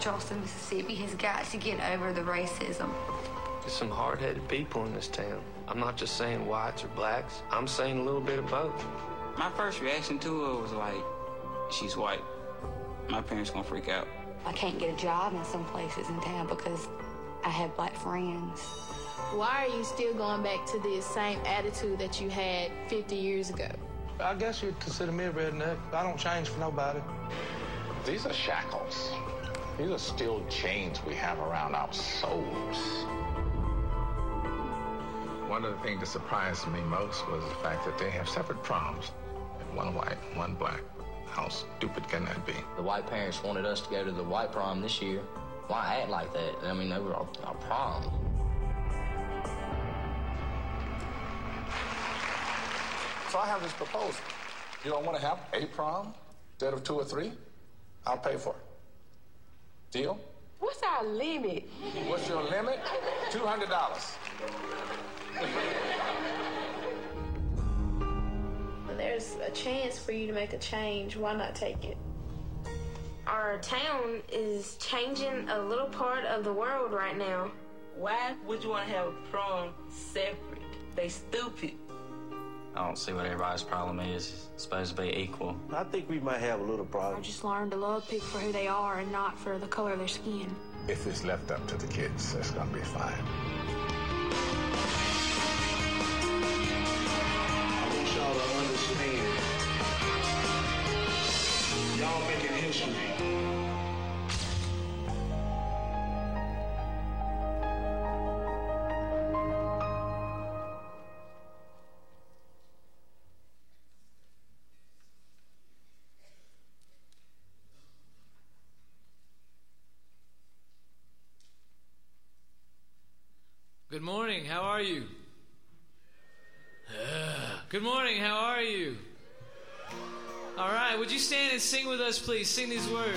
Charleston, Mississippi has got to get over the racism. There's some hard-headed people in this town. I'm not just saying whites or blacks. I'm saying a little bit of both. My first reaction to her was like, she's white. My parents gonna freak out. I can't get a job in some places in town because I have black friends. Why are you still going back to this same attitude that you had 50 years ago? I guess you'd consider me a redneck. I don't change for nobody. These are shackles. These are still chains we have around our souls. One of the things that surprised me most was the fact that they have separate proms. One white, one black. How stupid can that be? The white parents wanted us to go to the white prom this year. Why act like that? I mean, they were our, our prom. So I have this proposal. You don't want to have a prom instead of two or three? I'll pay for it. Deal? What's our limit? What's your limit? Two hundred dollars. There's a chance for you to make a change, why not take it? Our town is changing a little part of the world right now. Why would you want to have a prom separate? They stupid. I don't see what everybody's problem is. It's supposed to be equal. I think we might have a little problem. I just learned to love people for who they are and not for the color of their skin. If it's left up to the kids, it's gonna be fine. I want y'all to understand. Y'all making history. How are you? Good morning. How are you? All right. Would you stand and sing with us, please? Sing these words.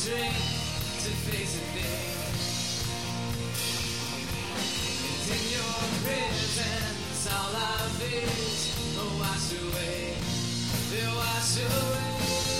Strength to face the day. And in your presence, all our fears are washed away. They're washed away.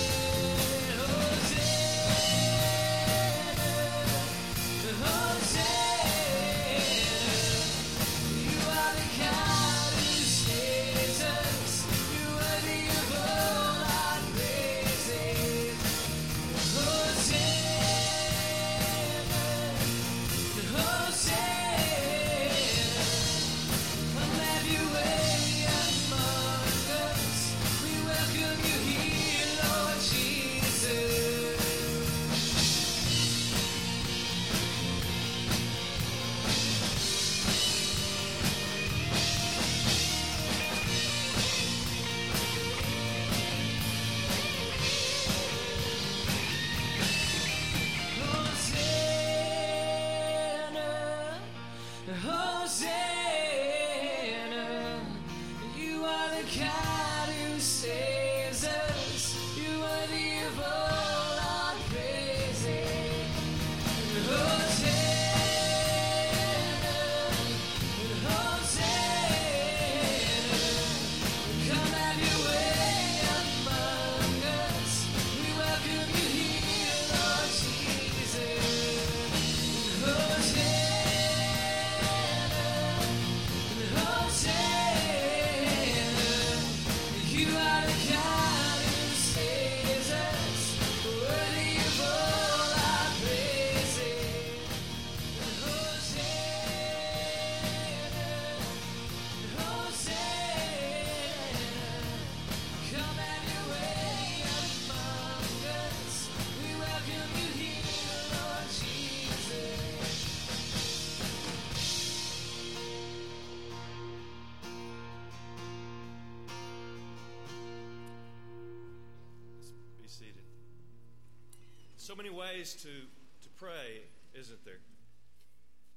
Many ways to, to pray, isn't there?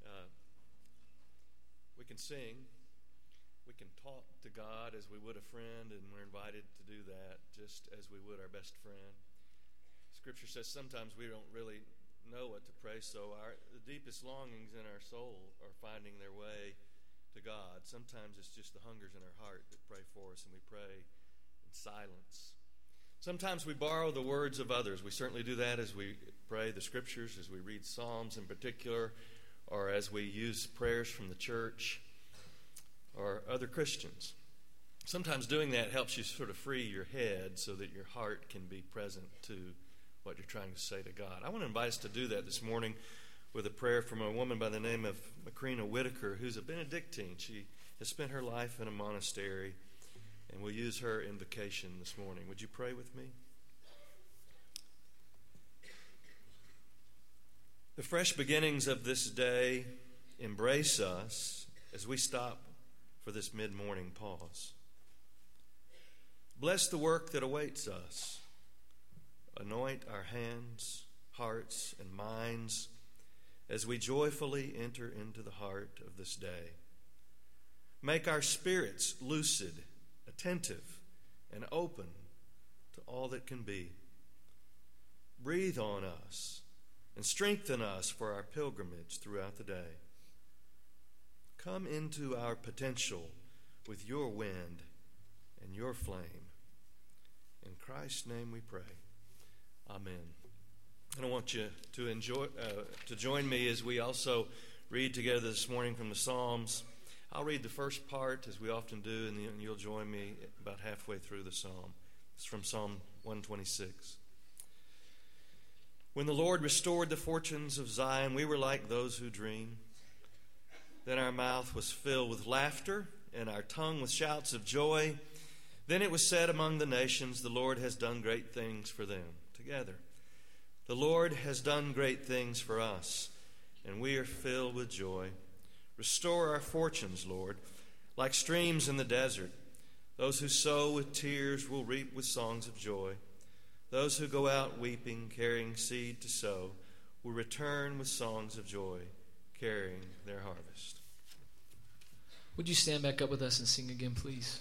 Uh, we can sing. We can talk to God as we would a friend, and we're invited to do that just as we would our best friend. Scripture says sometimes we don't really know what to pray, so our the deepest longings in our soul are finding their way to God. Sometimes it's just the hungers in our heart that pray for us, and we pray in silence. Sometimes we borrow the words of others. We certainly do that as we pray the scriptures, as we read Psalms in particular, or as we use prayers from the church or other Christians. Sometimes doing that helps you sort of free your head so that your heart can be present to what you're trying to say to God. I want to invite us to do that this morning with a prayer from a woman by the name of Macrina Wiederkehr, who's a Benedictine. She has spent her life in a monastery, and we'll use her invocation this morning. Would you pray with me? The fresh beginnings of this day embrace us as we stop for this mid morning pause. Bless the work that awaits us. Anoint our hands, hearts, and minds as we joyfully enter into the heart of this day. Make our spirits lucid, attentive, and open to all that can be. Breathe on us and strengthen us for our pilgrimage throughout the day. Come into our potential with your wind and your flame. In Christ's name we pray. Amen. And I want you to enjoy uh, to join me as we also read together this morning from the Psalms. I'll read the first part as we often do, and then you'll join me about halfway through the psalm. It's from Psalm 126. When the Lord restored the fortunes of Zion, we were like those who dream. Then our mouth was filled with laughter, and our tongue with shouts of joy. Then it was said among the nations, The Lord has done great things for them. Together. The Lord has done great things for us, and we are filled with joy. Restore our fortunes, Lord, like streams in the desert. Those who sow with tears will reap with songs of joy. Those who go out weeping, carrying seed to sow, will return with songs of joy, carrying their harvest. Would you stand back up with us and sing again, please?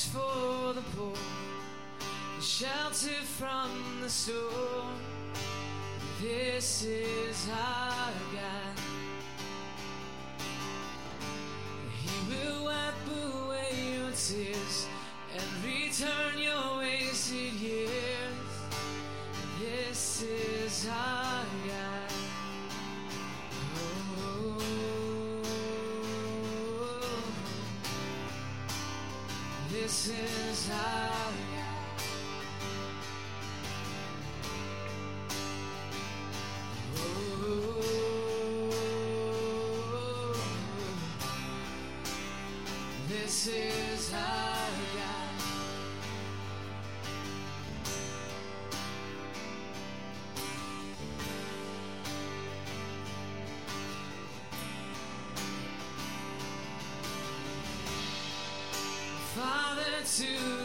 for the poor, the shelter from the storm. This is our God. This is how oh, This is how to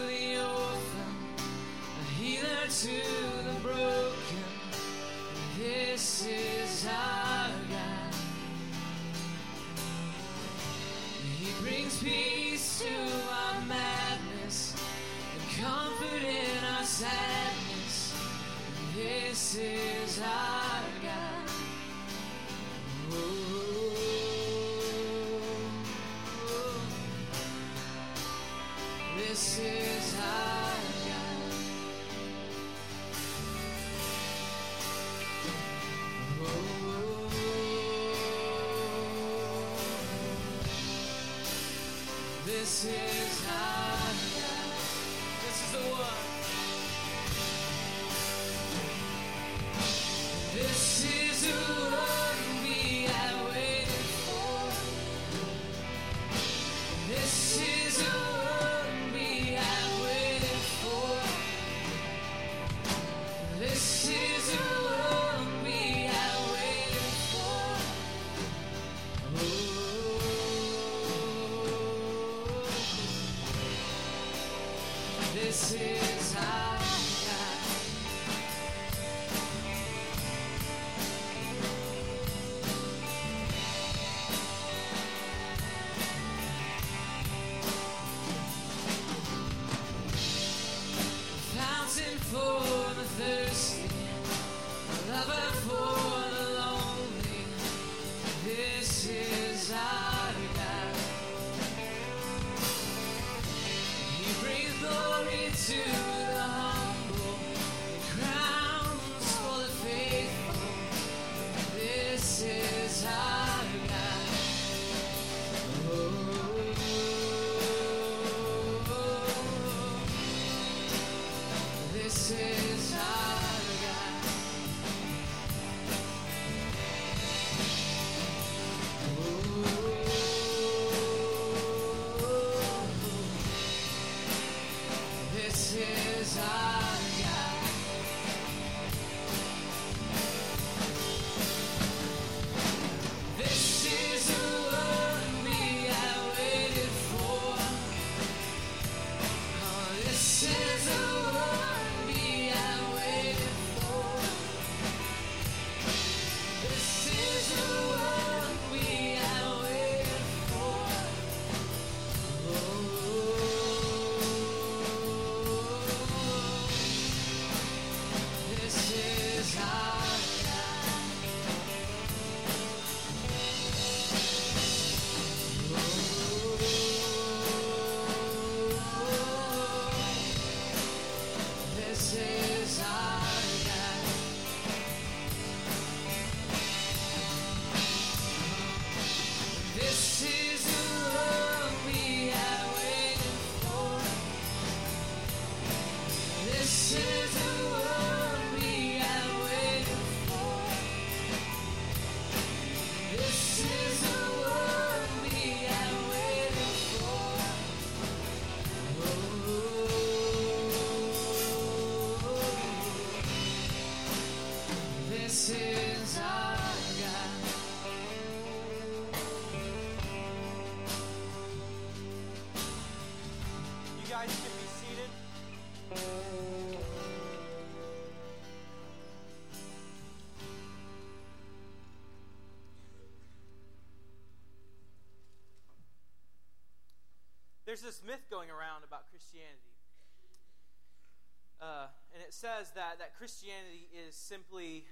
it says that, that Christianity is simply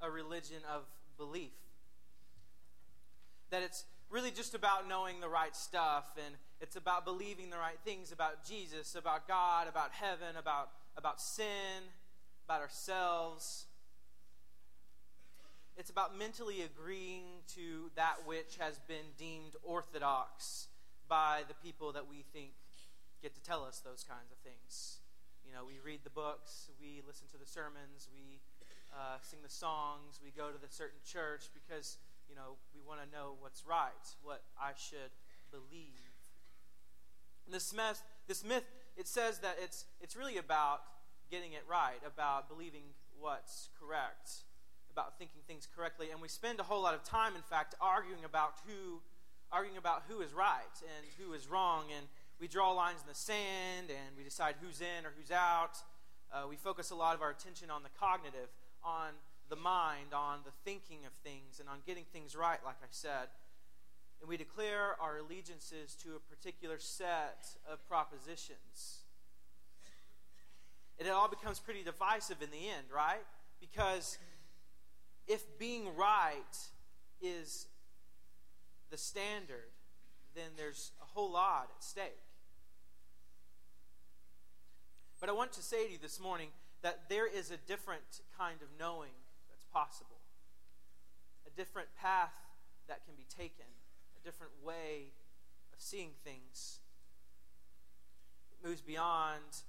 a religion of belief. That it's really just about knowing the right stuff, and it's about believing the right things about Jesus, about God, about heaven, about, about sin, about ourselves. It's about mentally agreeing to that which has been deemed orthodox by the people that we think get to tell us those kinds of things. You know, we read the books, we listen to the sermons, we uh, sing the songs, we go to the certain church because, you know, we want to know what's right, what I should believe. And this myth, this myth, it says that it's, it's really about getting it right, about believing what's correct, about thinking things correctly. And we spend a whole lot of time, in fact, arguing about who, arguing about who is right and who is wrong. And we draw lines in the sand and we decide who's in or who's out. Uh, we focus a lot of our attention on the cognitive, on the mind, on the thinking of things, and on getting things right, like I said. And we declare our allegiances to a particular set of propositions. And it all becomes pretty divisive in the end, right? Because if being right is the standard, then there's a whole lot at stake. But I want to say to you this morning that there is a different kind of knowing that's possible, a different path that can be taken, a different way of seeing things. It moves beyond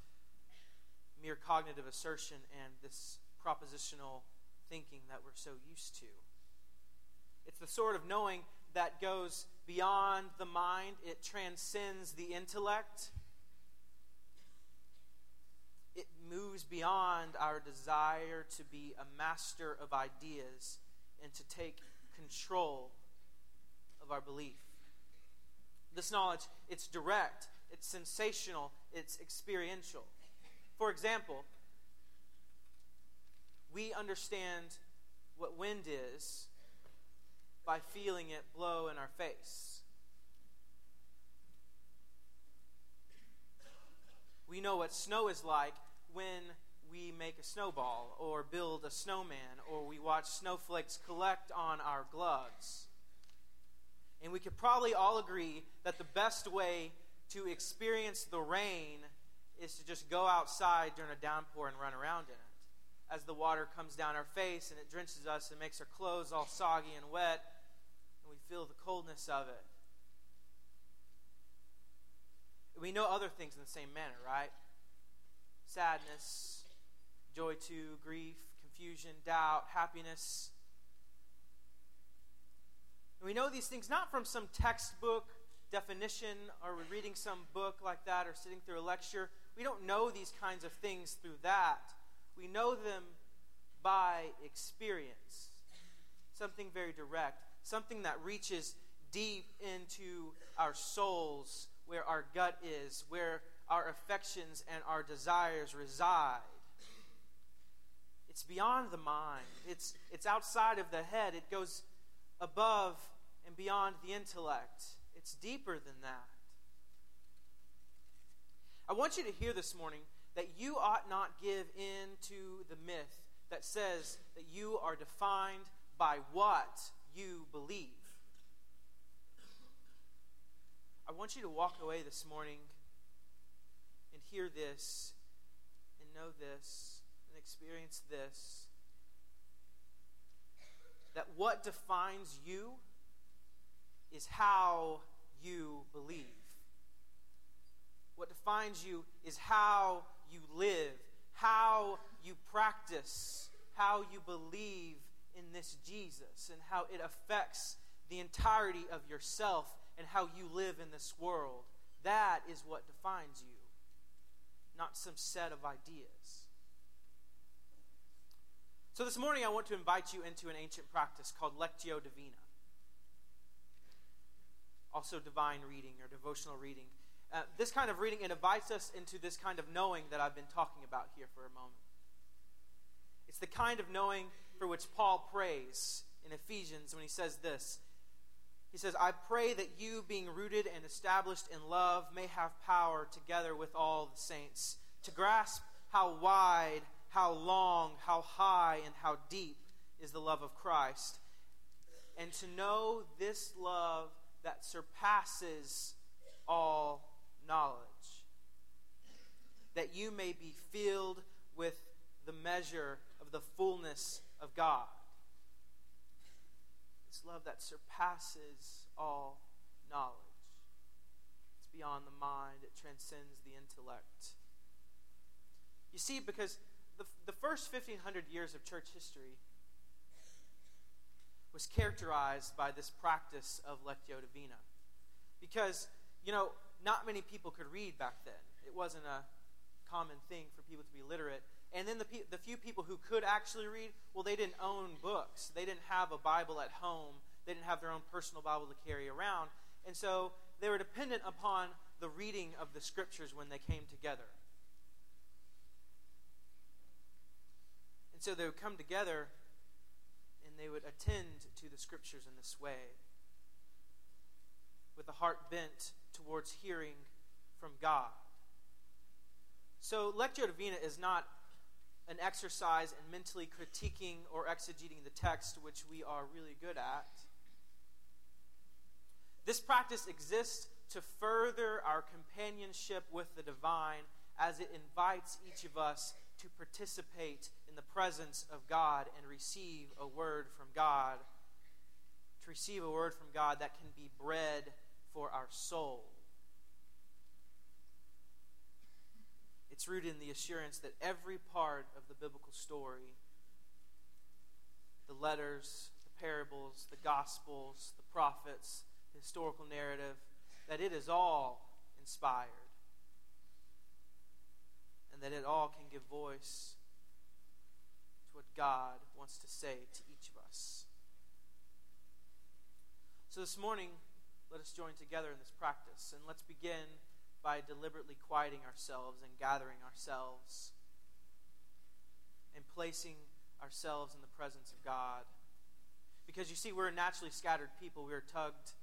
mere cognitive assertion and this propositional thinking that we're so used to. It's the sort of knowing that goes beyond the mind, it transcends the intellect it moves beyond our desire to be a master of ideas and to take control of our belief. This knowledge, it's direct, it's sensational, it's experiential. For example, we understand what wind is by feeling it blow in our face. We know what snow is like when we make a snowball or build a snowman or we watch snowflakes collect on our gloves. And we could probably all agree that the best way to experience the rain is to just go outside during a downpour and run around in it. As the water comes down our face and it drenches us and makes our clothes all soggy and wet, and we feel the coldness of it. We know other things in the same manner, right? Sadness, joy to, grief, confusion, doubt, happiness. And we know these things not from some textbook definition or reading some book like that or sitting through a lecture. We don't know these kinds of things through that. We know them by experience. Something very direct, something that reaches deep into our souls, where our gut is, where our affections and our desires reside. It's beyond the mind, it's, it's outside of the head, it goes above and beyond the intellect. It's deeper than that. I want you to hear this morning that you ought not give in to the myth that says that you are defined by what you believe. I want you to walk away this morning hear this and know this and experience this that what defines you is how you believe. What defines you is how you live, how you practice, how you believe in this Jesus, and how it affects the entirety of yourself and how you live in this world. That is what defines you not some set of ideas. So this morning, I want to invite you into an ancient practice called Lectio Divina, also divine reading or devotional reading. Uh, this kind of reading, it invites us into this kind of knowing that I've been talking about here for a moment. It's the kind of knowing for which Paul prays in Ephesians when he says this. He says, I pray that you, being rooted and established in love, may have power together with all the saints to grasp how wide, how long, how high, and how deep is the love of Christ, and to know this love that surpasses all knowledge, that you may be filled with the measure of the fullness of God. Love that surpasses all knowledge. It's beyond the mind, it transcends the intellect. You see, because the, the first 1500 years of church history was characterized by this practice of lectio divina. Because, you know, not many people could read back then. It wasn't a common thing for people to be literate. And then the, pe- the few people who could actually read, well, they didn't own books. They didn't have a Bible at home. They didn't have their own personal Bible to carry around. And so they were dependent upon the reading of the scriptures when they came together. And so they would come together and they would attend to the scriptures in this way with a heart bent towards hearing from God. So, Lectio Divina is not an exercise in mentally critiquing or exegeting the text, which we are really good at. This practice exists to further our companionship with the divine as it invites each of us to participate in the presence of God and receive a word from God. To receive a word from God that can be bread for our soul. It's rooted in the assurance that every part of the biblical story, the letters, the parables, the gospels, the prophets, the historical narrative, that it is all inspired. And that it all can give voice to what God wants to say to each of us. So this morning, let us join together in this practice and let's begin by deliberately quieting ourselves and gathering ourselves and placing ourselves in the presence of God. Because you see, we're a naturally scattered people, we are tugged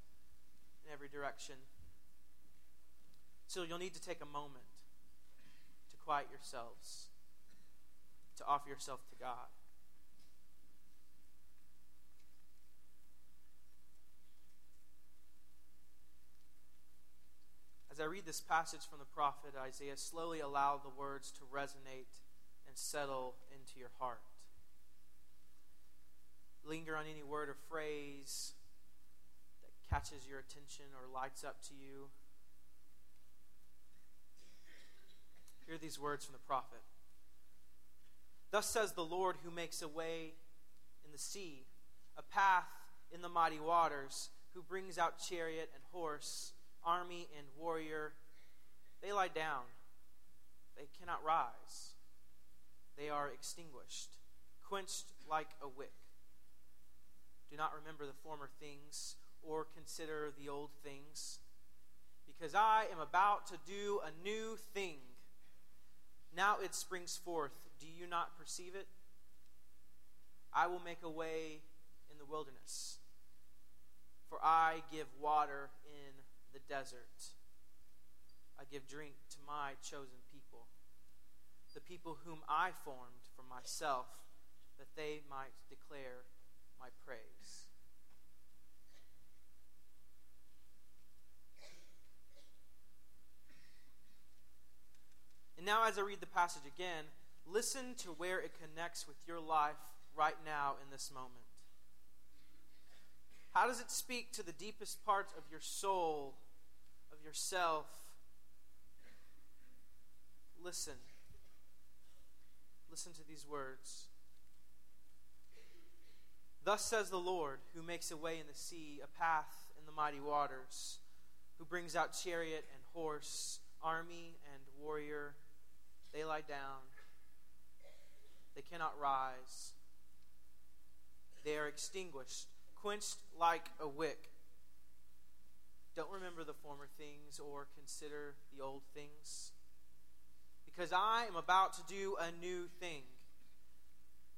in every direction. So you'll need to take a moment to quiet yourselves, to offer yourself to God. As I read this passage from the prophet Isaiah, slowly allow the words to resonate and settle into your heart. Linger on any word or phrase that catches your attention or lights up to you. Hear these words from the prophet. Thus says the Lord who makes a way in the sea, a path in the mighty waters, who brings out chariot and horse army and warrior, they lie down. They cannot rise. They are extinguished, quenched like a wick. Do not remember the former things or consider the old things, because I am about to do a new thing. Now it springs forth. Do you not perceive it? I will make a way in the wilderness, for I give water in the desert. I give drink to my chosen people, the people whom I formed for myself, that they might declare my praise. And now, as I read the passage again, listen to where it connects with your life right now in this moment. How does it speak to the deepest part of your soul yourself, listen. Listen to these words. Thus says the Lord, who makes a way in the sea, a path in the mighty waters, who brings out chariot and horse, army and warrior. They lie down, they cannot rise, they are extinguished, quenched like a wick. Don't remember the former things or consider the old things. Because I am about to do a new thing.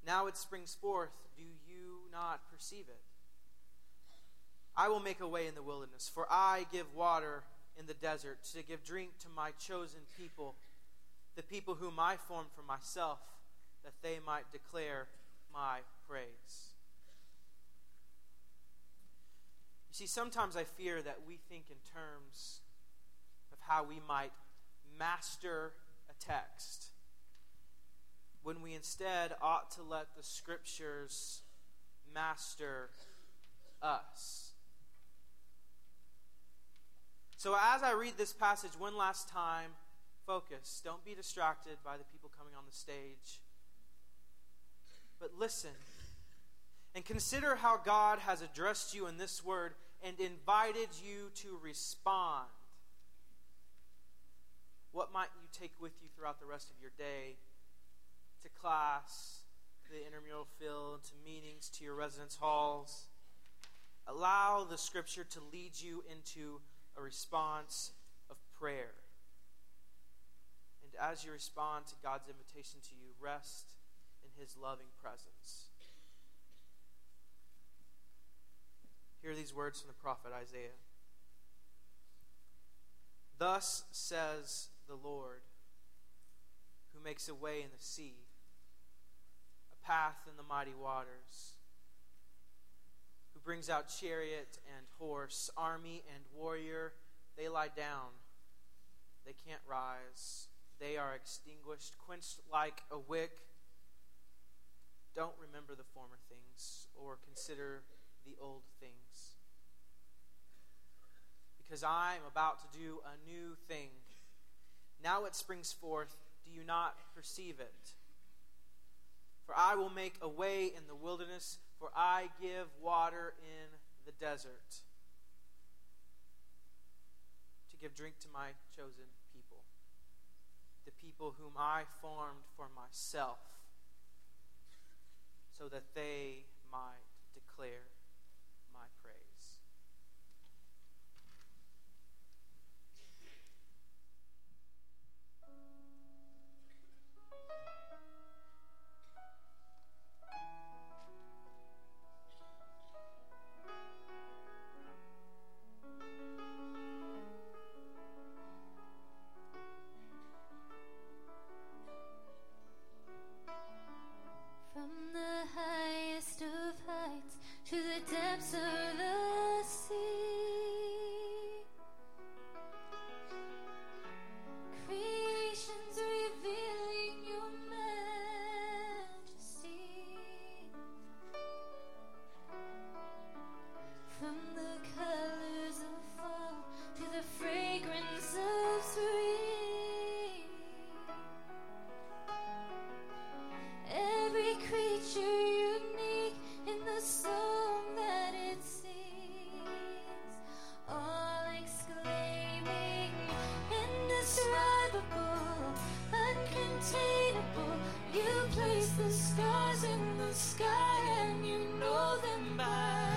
Now it springs forth. Do you not perceive it? I will make a way in the wilderness, for I give water in the desert to give drink to my chosen people, the people whom I formed for myself, that they might declare my praise. You see, sometimes I fear that we think in terms of how we might master a text when we instead ought to let the scriptures master us. So, as I read this passage one last time, focus. Don't be distracted by the people coming on the stage. But listen and consider how God has addressed you in this word and invited you to respond. What might you take with you throughout the rest of your day to class, to the intramural field, to meetings, to your residence halls? Allow the scripture to lead you into a response of prayer. And as you respond to God's invitation to you, rest in his loving presence. Hear these words from the prophet Isaiah. Thus says the Lord, who makes a way in the sea, a path in the mighty waters, who brings out chariot and horse, army and warrior. They lie down, they can't rise, they are extinguished, quenched like a wick. Don't remember the former things or consider the old things. Because I am about to do a new thing. Now it springs forth. Do you not perceive it? For I will make a way in the wilderness, for I give water in the desert to give drink to my chosen people, the people whom I formed for myself, so that they might declare in the sky and you know them by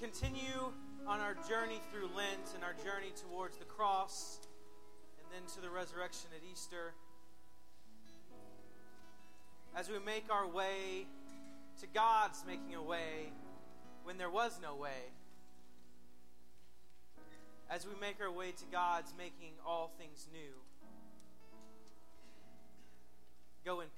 continue on our journey through Lent and our journey towards the cross and then to the resurrection at Easter, as we make our way to God's making a way when there was no way, as we make our way to God's making all things new, go in